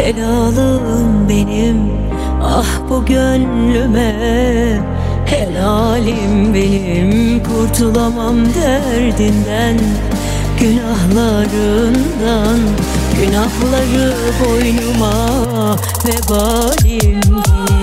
Helalım benim ah bu gönlüme. Helalim benim kurtulamam derdinden Günahlarından günahları boynuma Vebalim benim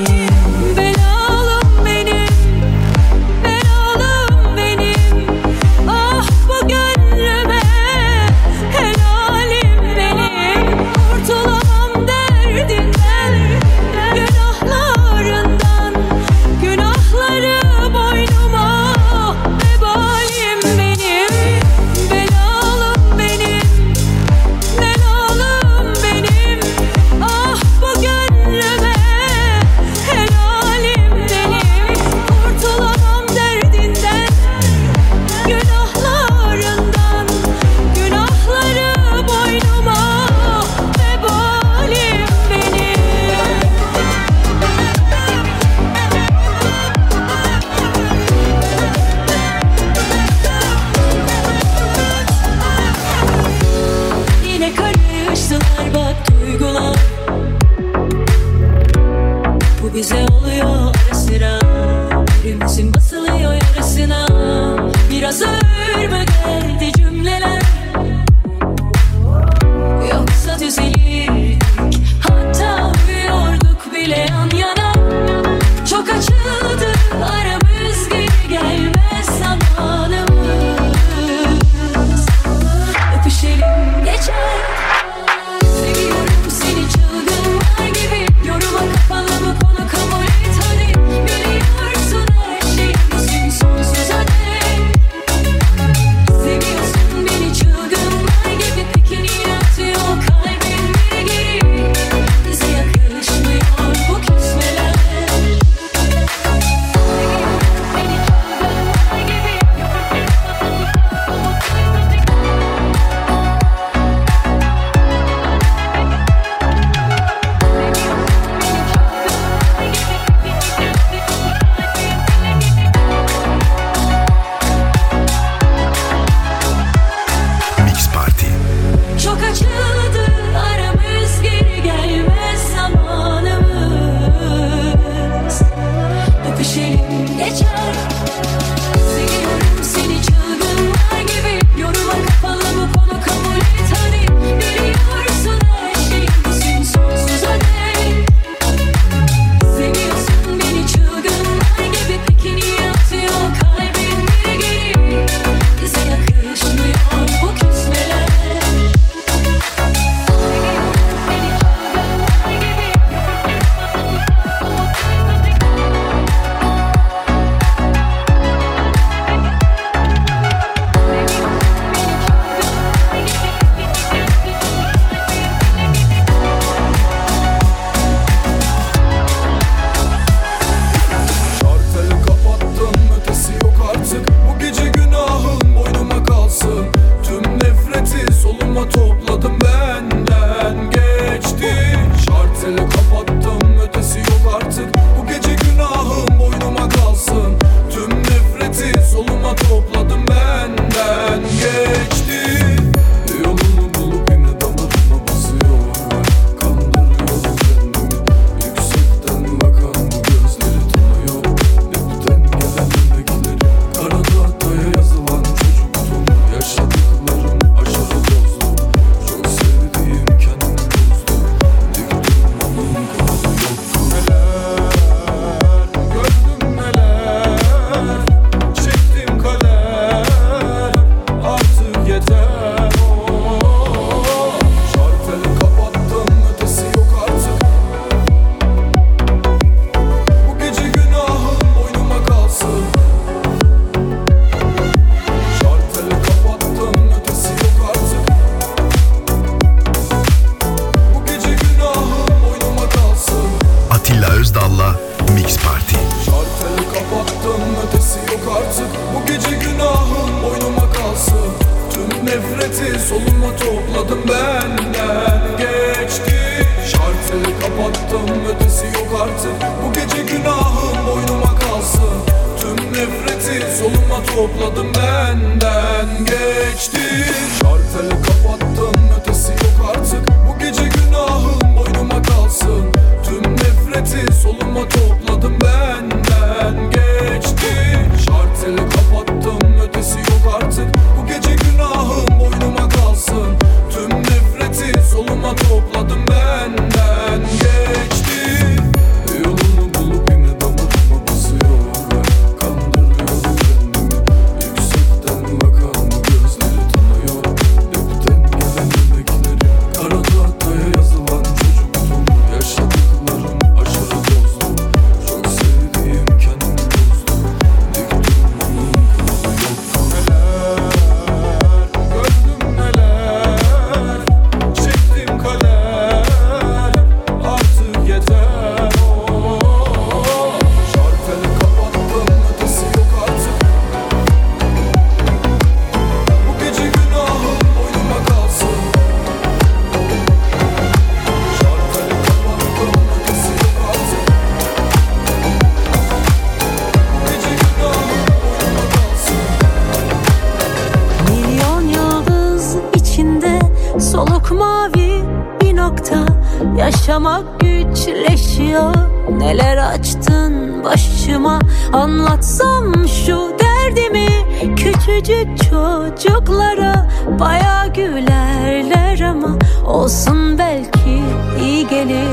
içleşiyor Neler açtın başıma? Anlatsam şu derdimi. Küçücük çocuklara Baya gülerler ama Olsun belki iyi gelir.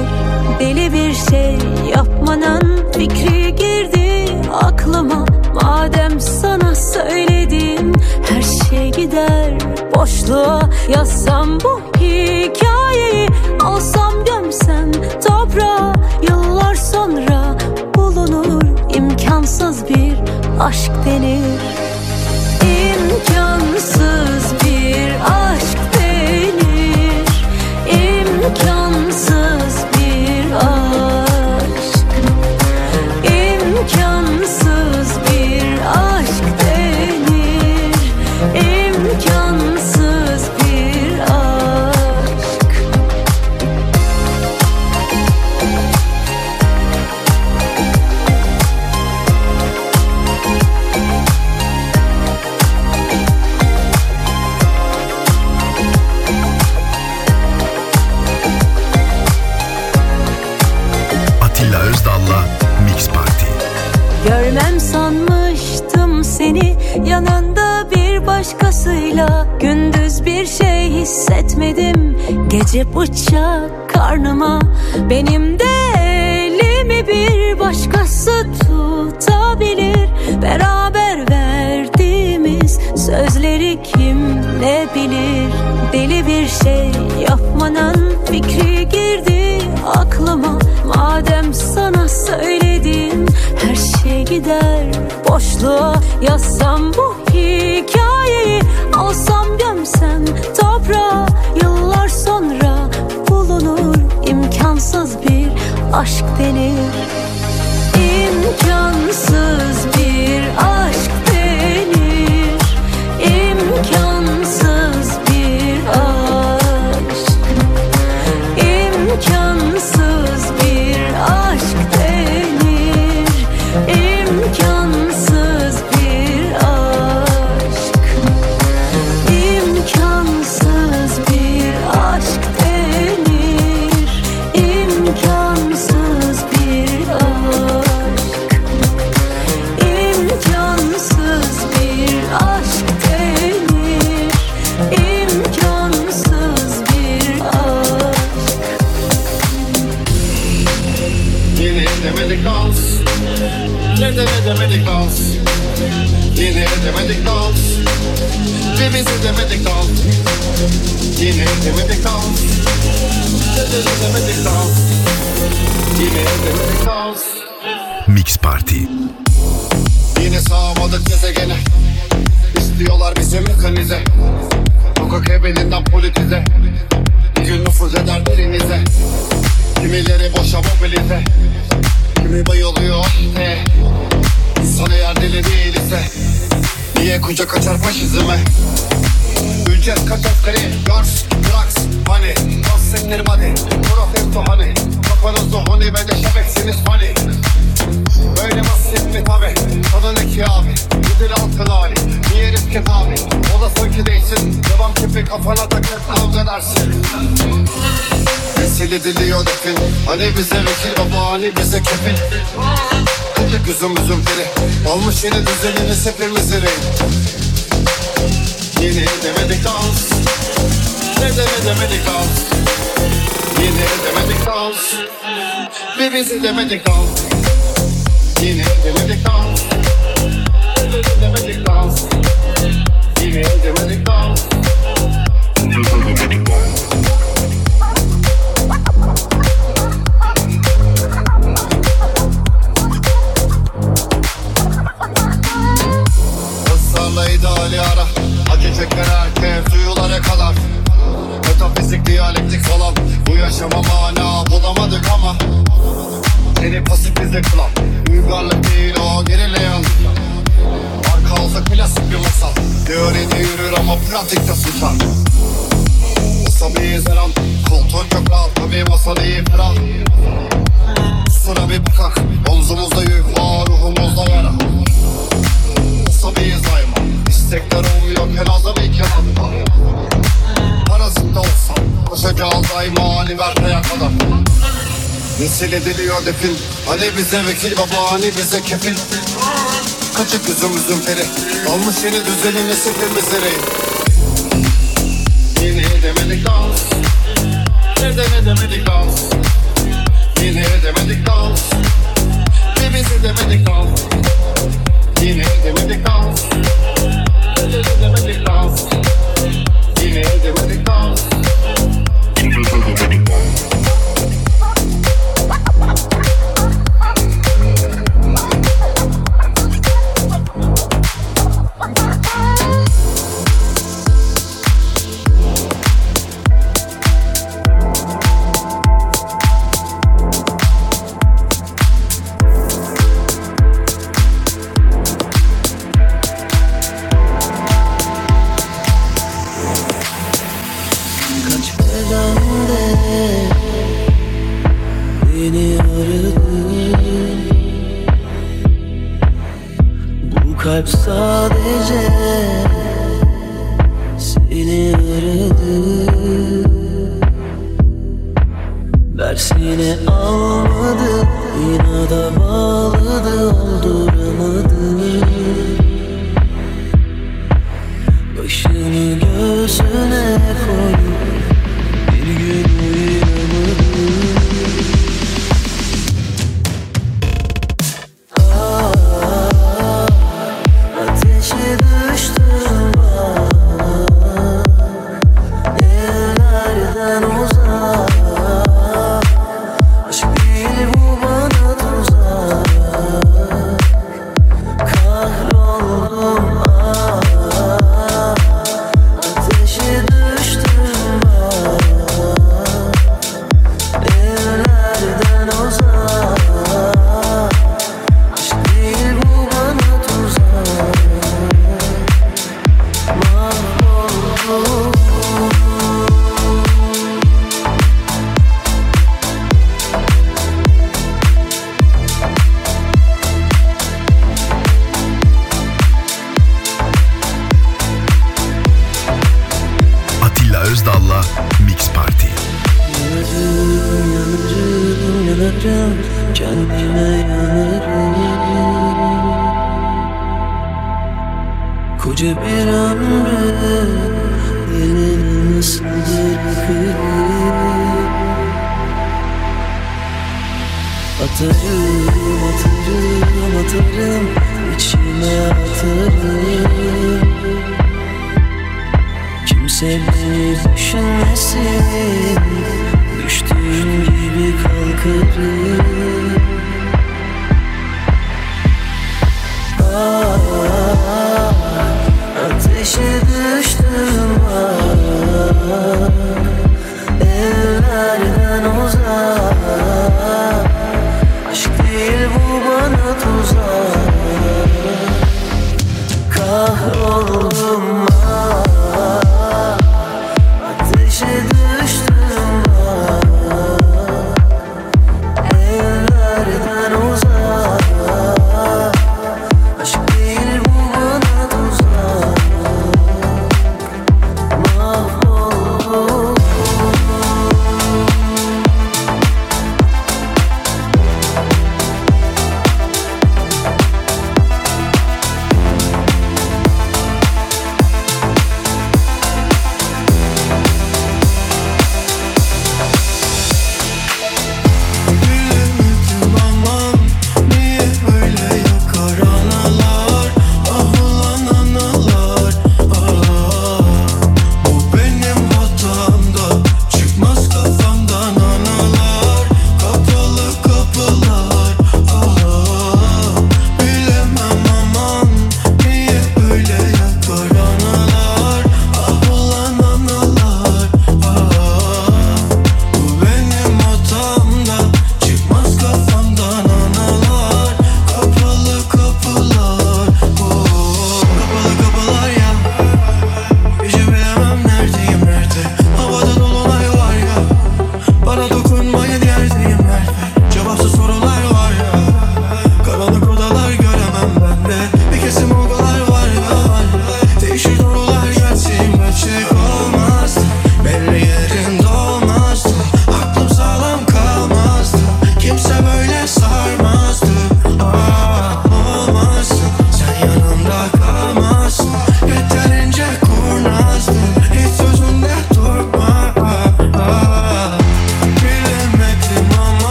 Deli bir şey yapmanın Fikri girdi aklıma. Madem sana söyledim Her şey gider. Boşluğa Yazsam bu hikaye hikayeyi gömsem toprağa Yıllar sonra bulunur imkansız bir aşk denir. İmkansız bir aşk denir. İmkansız Uykuyla gündüz bir şey hissetmedim. Gece bıçak karnıma Benim de elimi bir başkası tutabilir. Beraber verdiğimiz sözleri kim ne bilir? Deli bir şey yapmanın fikri girdi aklıma. Madem sana söyledim her şey gider boşluğa. Yazsam bu hikayeyi Alsam gömsem toprağa. Yıllar sonra bulunur imkansız bir aşk denir. İmkansız bir aşk geliyor Hani bize vekil baba hani bize kefil. Kaçık yüzümüzün peri. Almış yeni düzeni nesilimiz ereği Yine edemedik dans. Nereden edemedik dans? Yine edemedik dans. should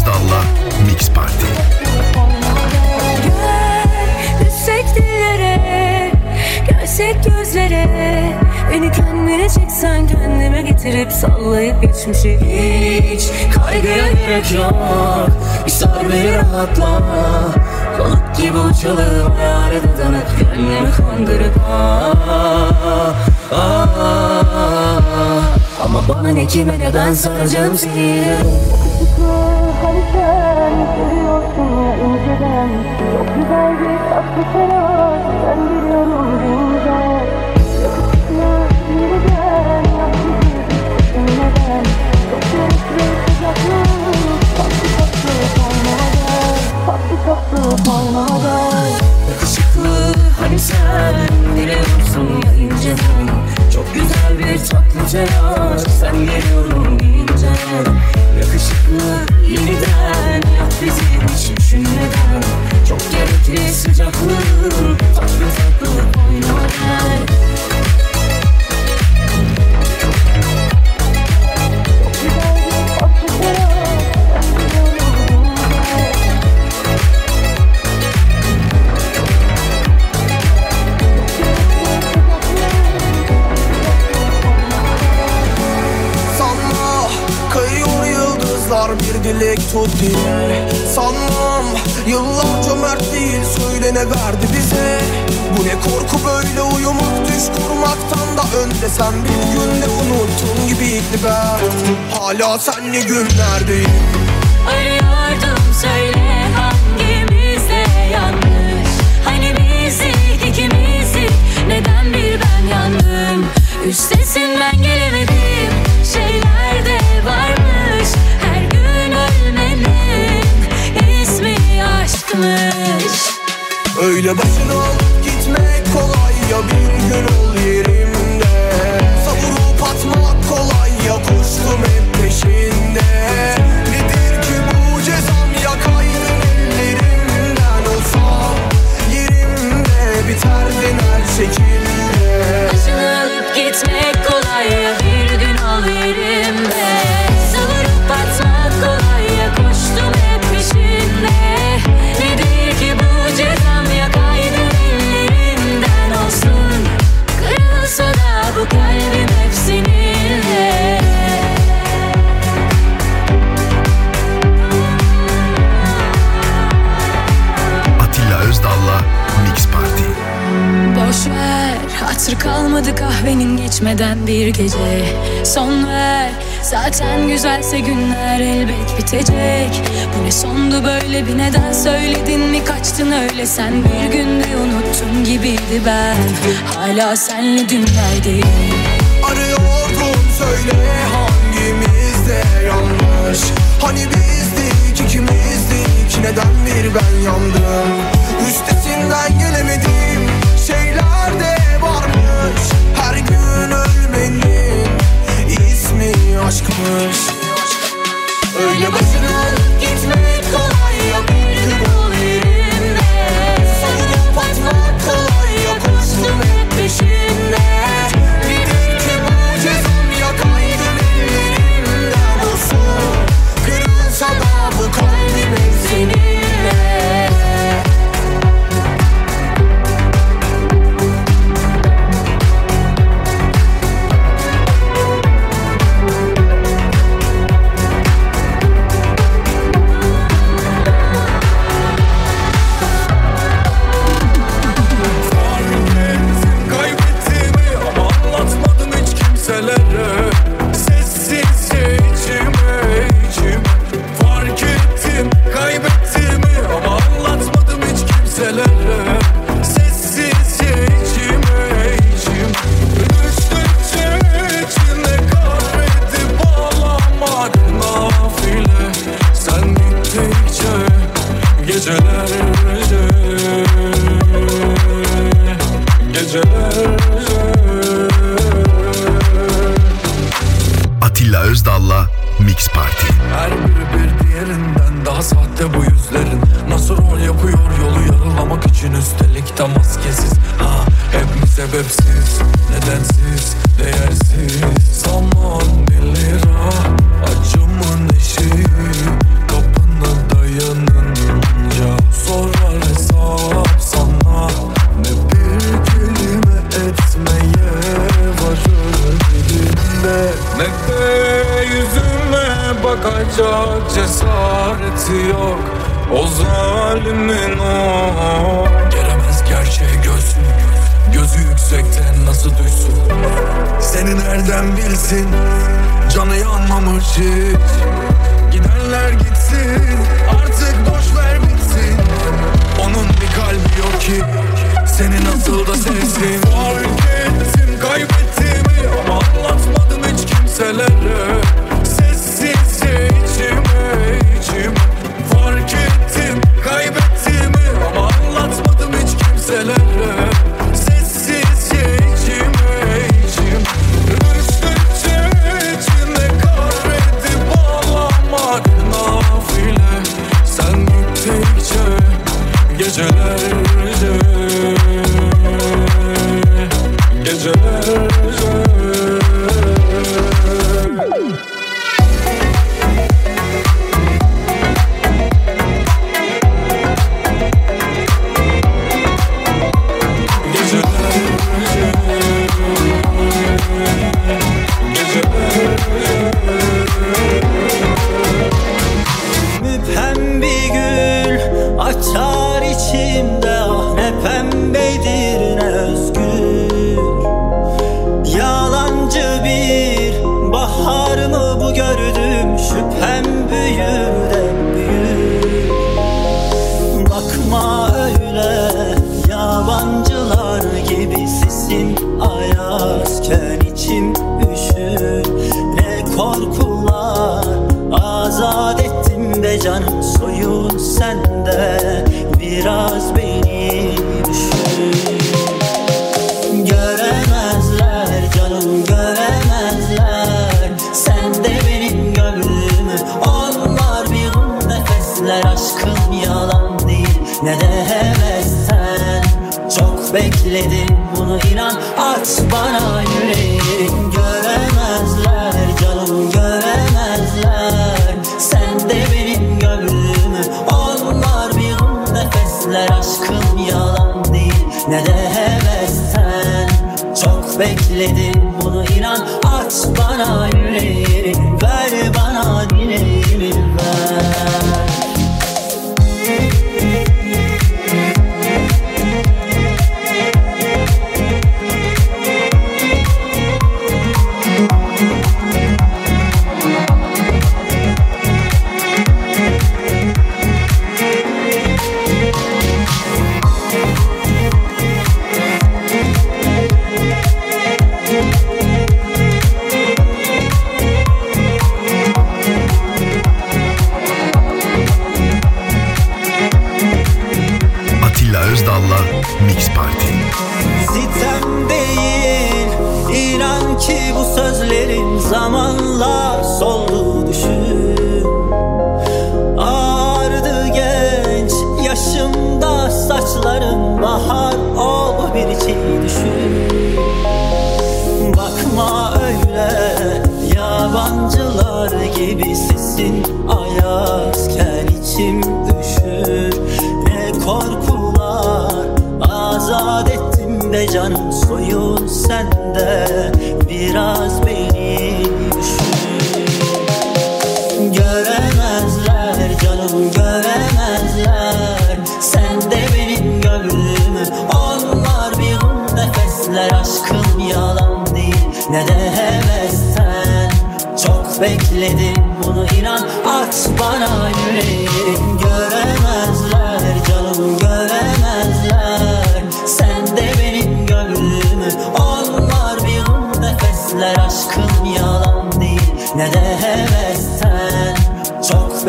Özdal'la Mix Party. Gel, düşsek dillere, gelsek gözlere Beni kendine çeksen kendime getirip sallayıp geçmişi hiç Kaygıya gerek yok Bir sar beni rahatla Balık gibi uçalım hayale dadanıp Kendimi kandırıp ah, ah, ah. Ama bana ne kime ne ben saracağım seni sen seviyorsun ya inceden. Çok güzel bir tatlı telaş Ben biliyorum deyince Yakışıklı yeniden Yap bizi hiç düşünmeden. Çok gerekli sıcaklığın Tatlı tatlı gel Tatlı tatlı gel Yakışıklı hani sen Biliyorsun ya inceden Çok güzel bir tatlı telaş Sen geliyorum deyince Yakışıklı yeniden Yap bizi. Hiç düşünmeden Çok gerekli sıcaklığın Tatlı tatlı koynuma dilek tut diye Sanmam. Yıllarca mert değil söyle ne verdi bize? Bu ne korku böyle uyumak düş kurmaktan da önde. Sen bir günde unuttun gibiydi ben. Hala senli günlerdeyim Arıyordum söyle hangimizde yanlış? Hani bizdik ikimizdik neden bir ben yandım? Üstesinden gelemedim aşkmış Öyle başını alıp gitmek kolay ya bir gün güzelse günler elbet bitecek. Bu ne sondu böyle bir neden söyledin mi? Kaçtın öyle sen Bir günde unuttun gibiydi ben. Hala senle dünlerdeyim Arıyordum söyle hangimizde yanlış? Hani bizdik ikimizdik neden bir ben yandım? Üstesinden gelemedim şeyler de varmış. Her gün ölmenin ismi aşkmış Öyle başını gitmek kolay ya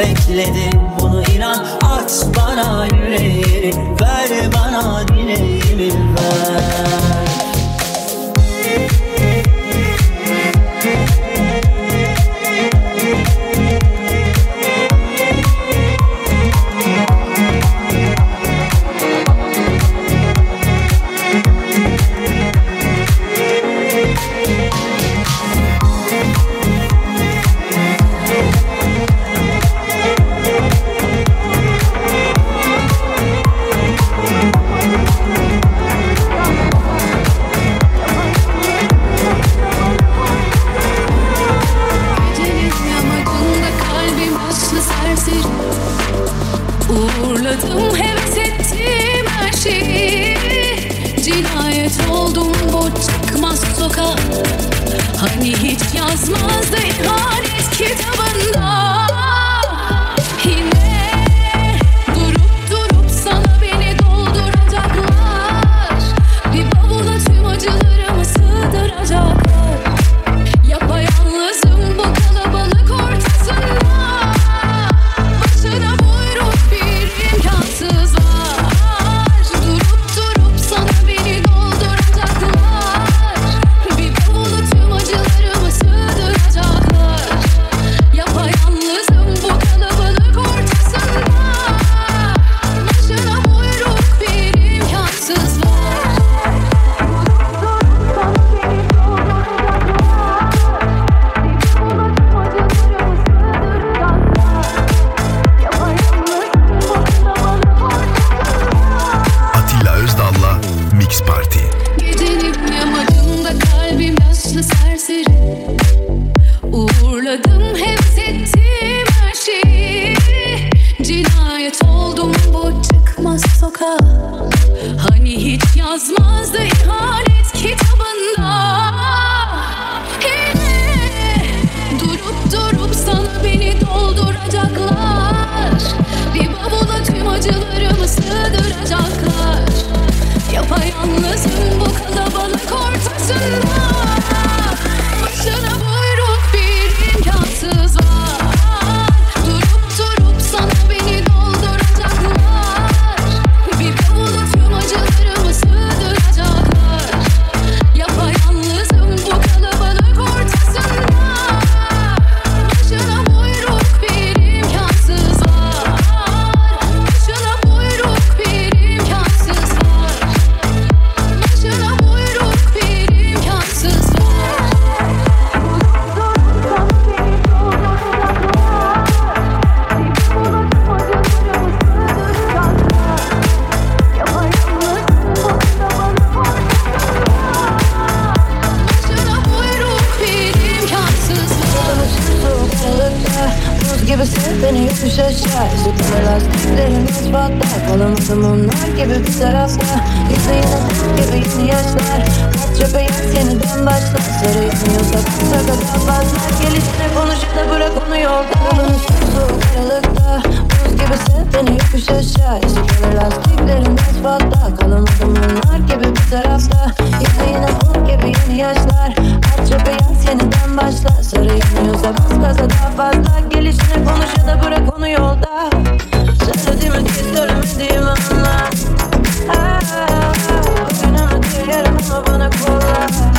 Bekledim bunu inan. At bana yüreğini Ver bana Bizi paralaz dizlerimiz patlar Kalamadım onlar gibi bizler asla Yüzü yine gibi yeni yaşlar Kaç beyaz yeniden başlar Sarı yanıyorsa kısa kadar baslar Gelişine konuşup da bırak onu yolda Yolun soğuk aralıkta Buz gibi sev beni yokuş aşağı Yüzü paralaz dizlerimiz patlar Kalamadım onlar gibi bizler asla Yüzü yine gibi yeni yaşlar. Aç yaz yeniden başla Sarayamıyorsa bas gaza daha fazla. Gelişine konuş ya da bırak onu yolda. Söylediğimi ah, ah, ah. diye söylemediğim anlar Aa, Oynamak yarım ama bana kolay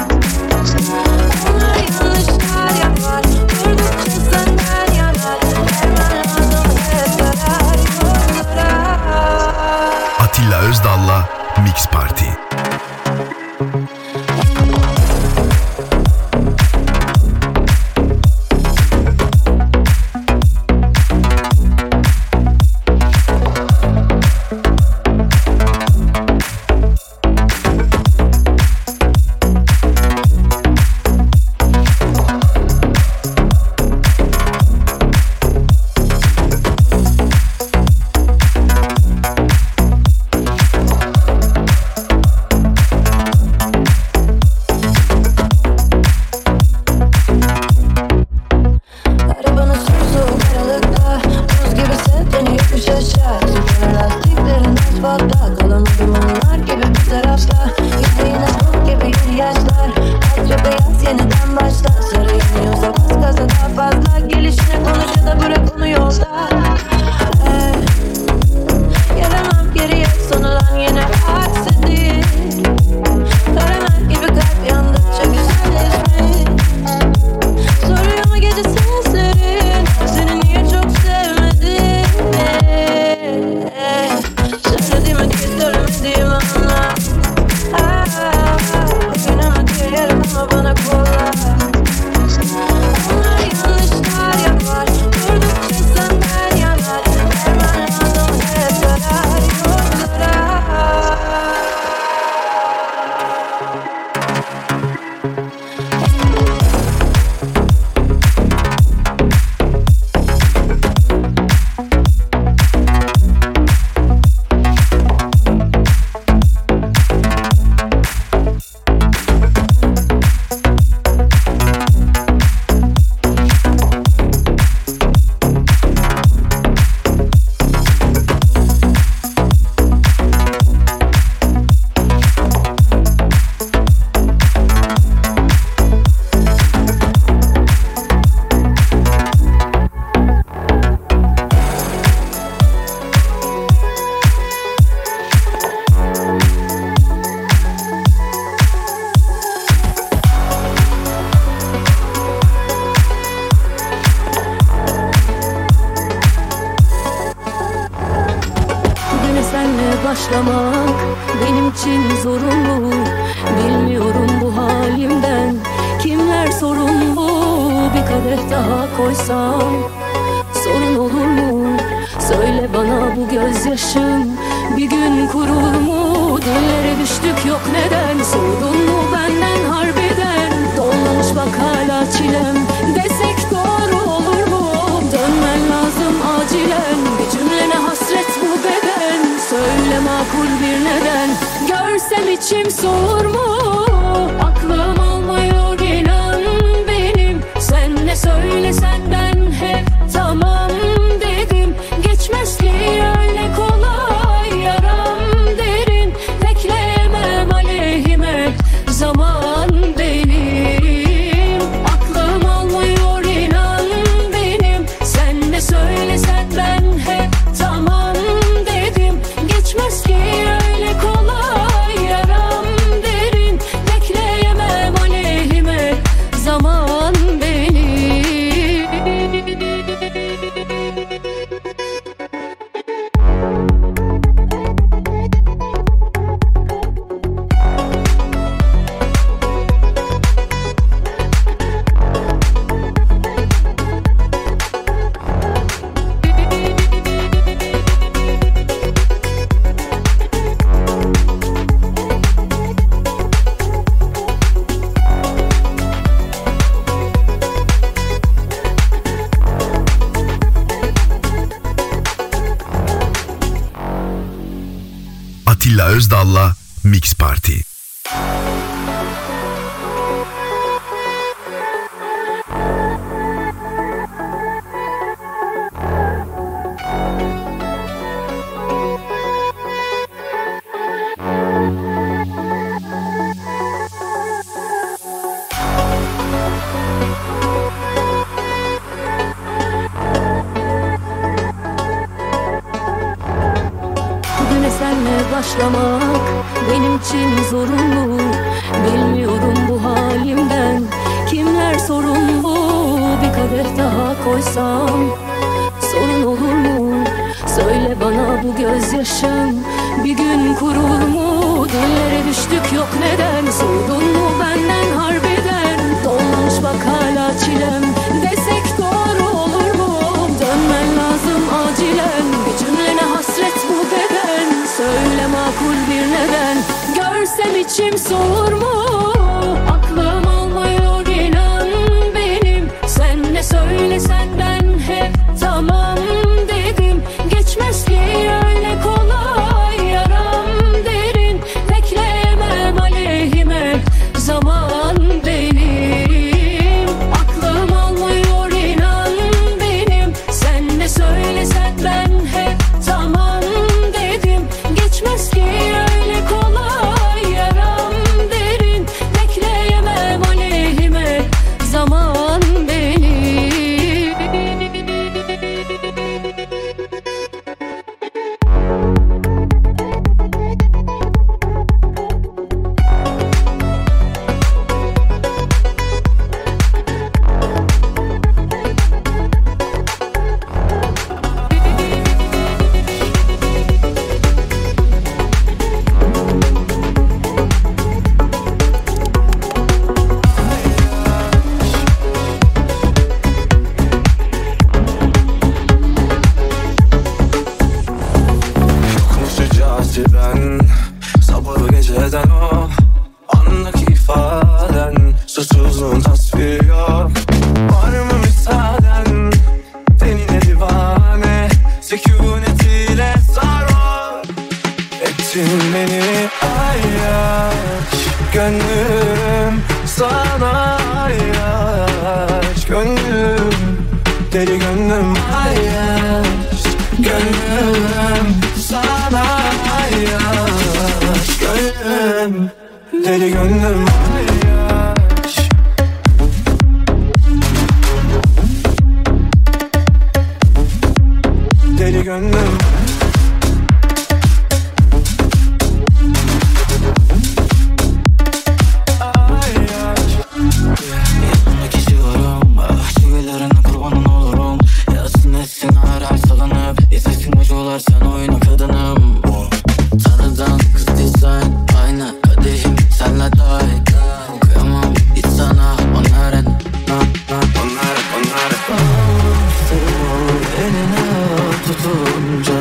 olunca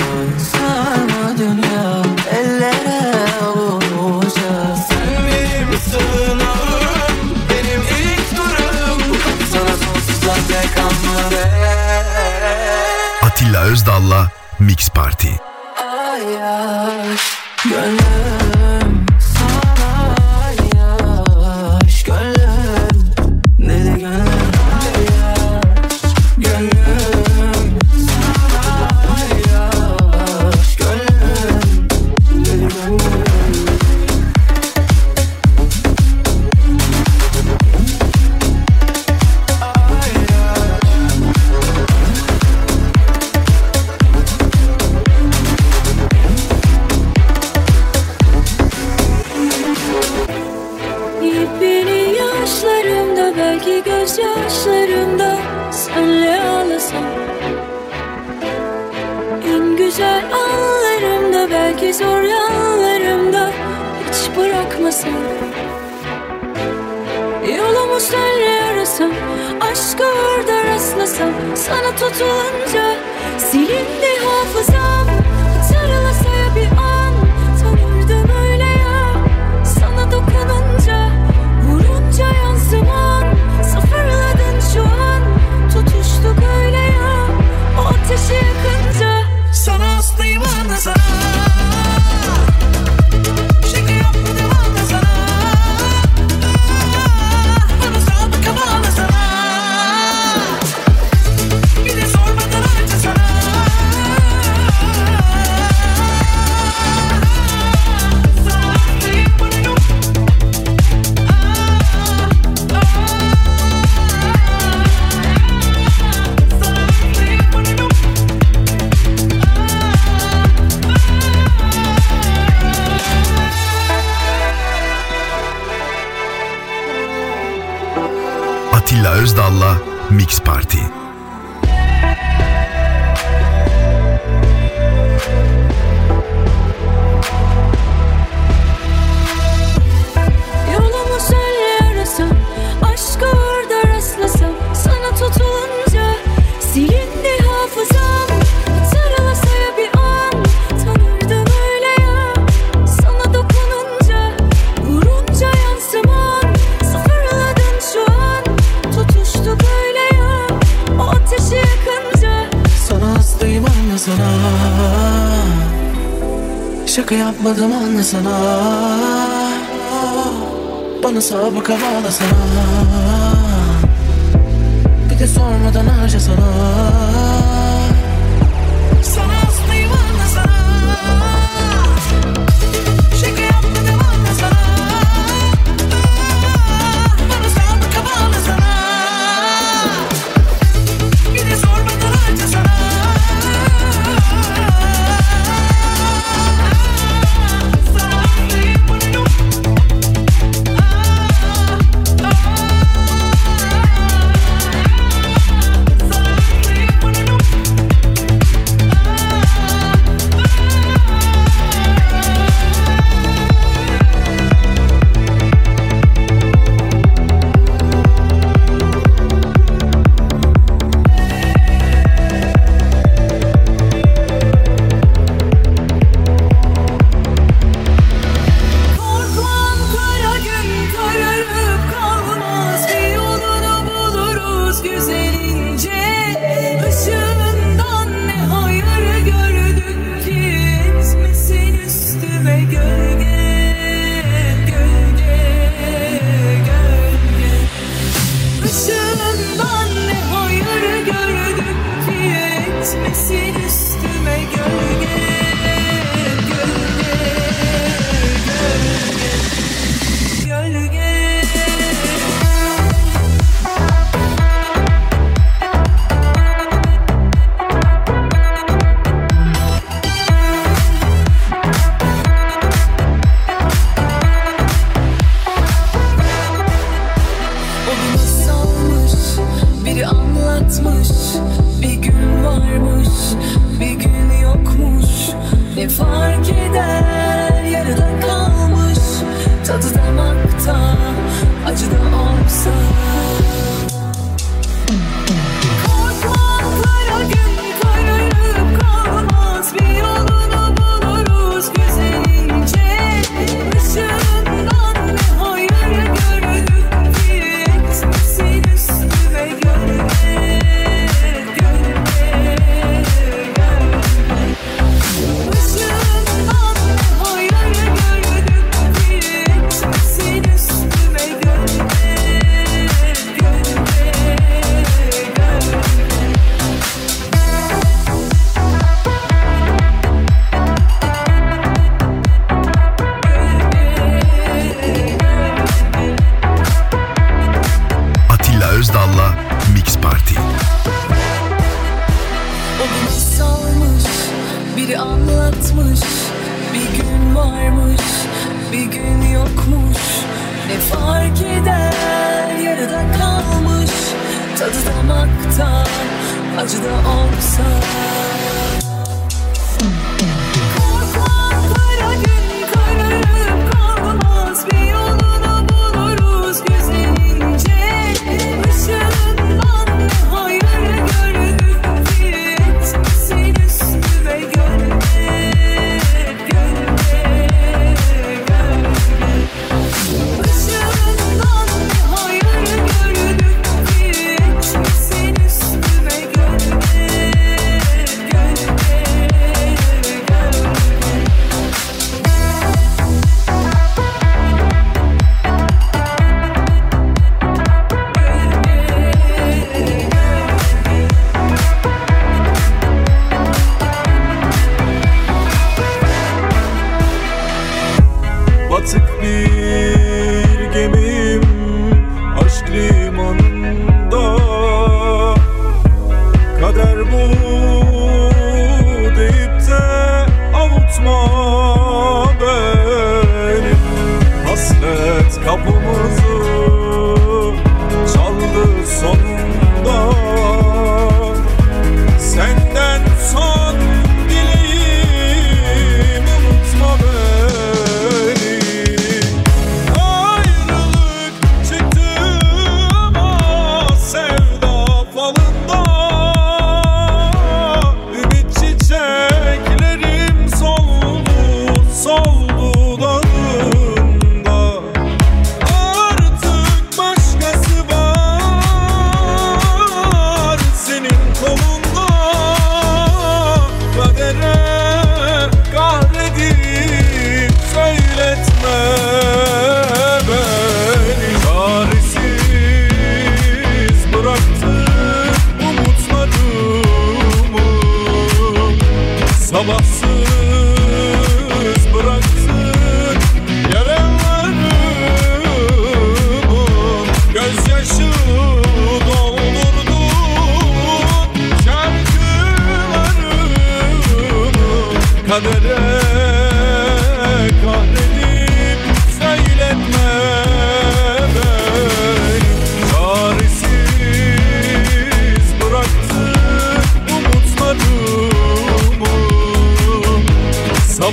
Sana dünya ellere alınca Sen benim sığınağım Benim ilk durağım Sana sonsuzlar tekamlı Atilla Özdal'la Mix Party. Ay ay. Atilla Özdal'la Mix Party. Şaka yapmadım anlasana Bana sabıka bağlasana Bir de sormadan harca sana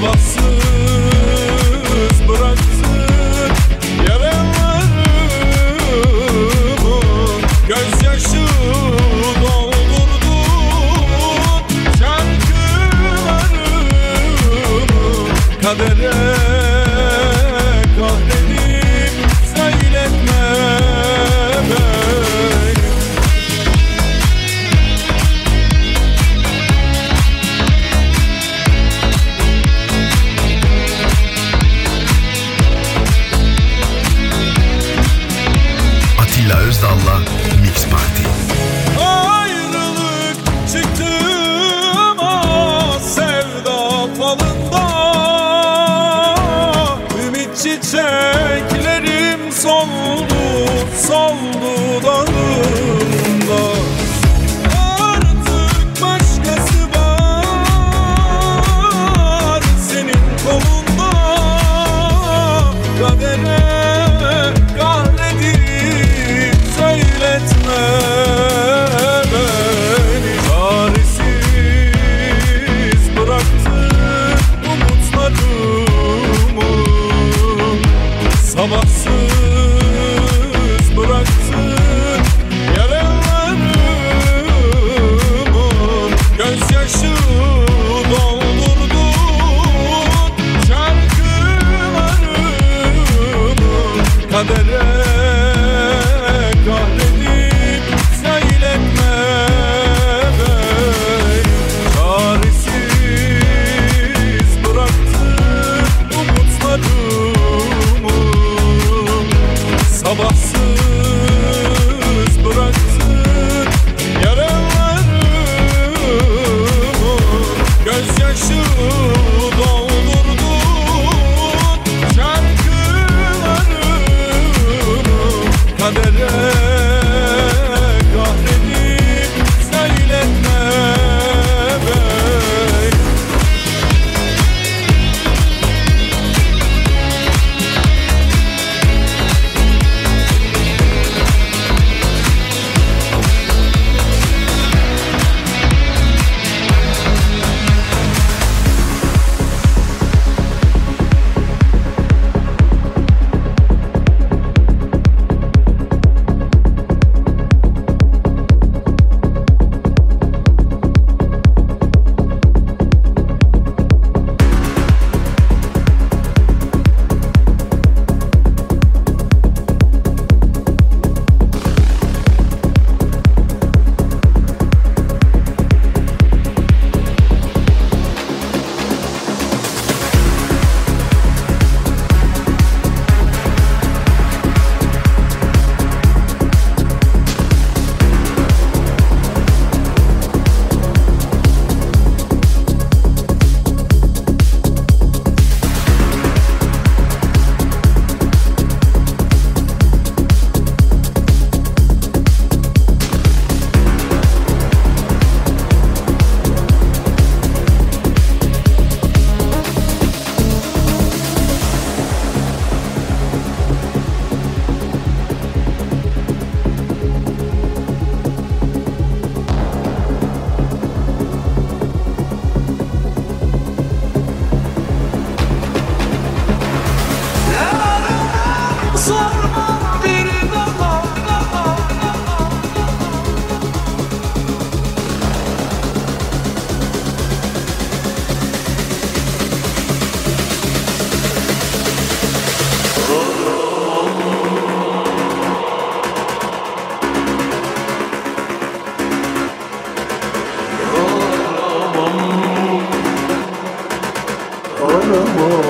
babası Sorma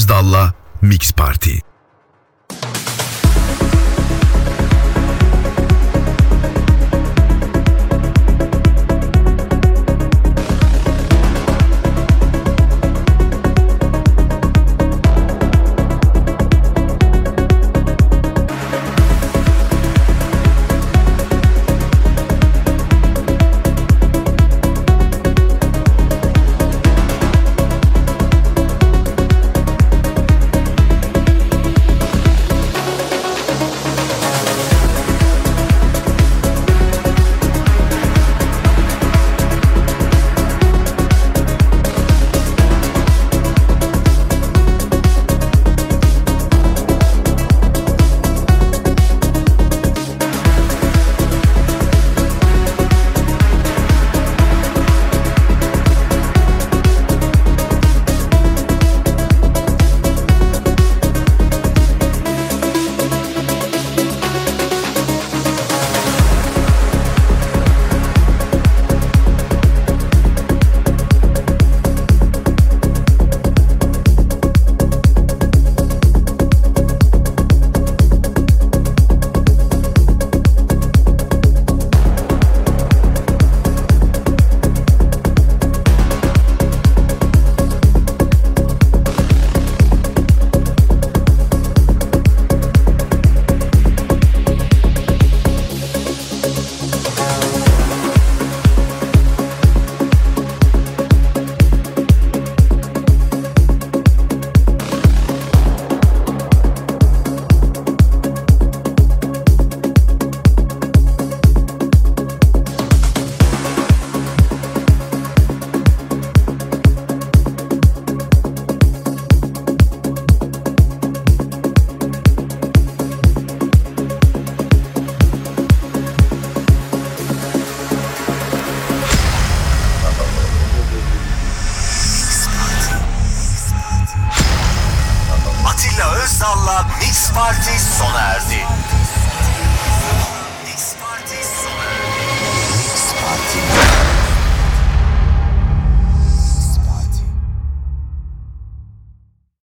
Özdal'la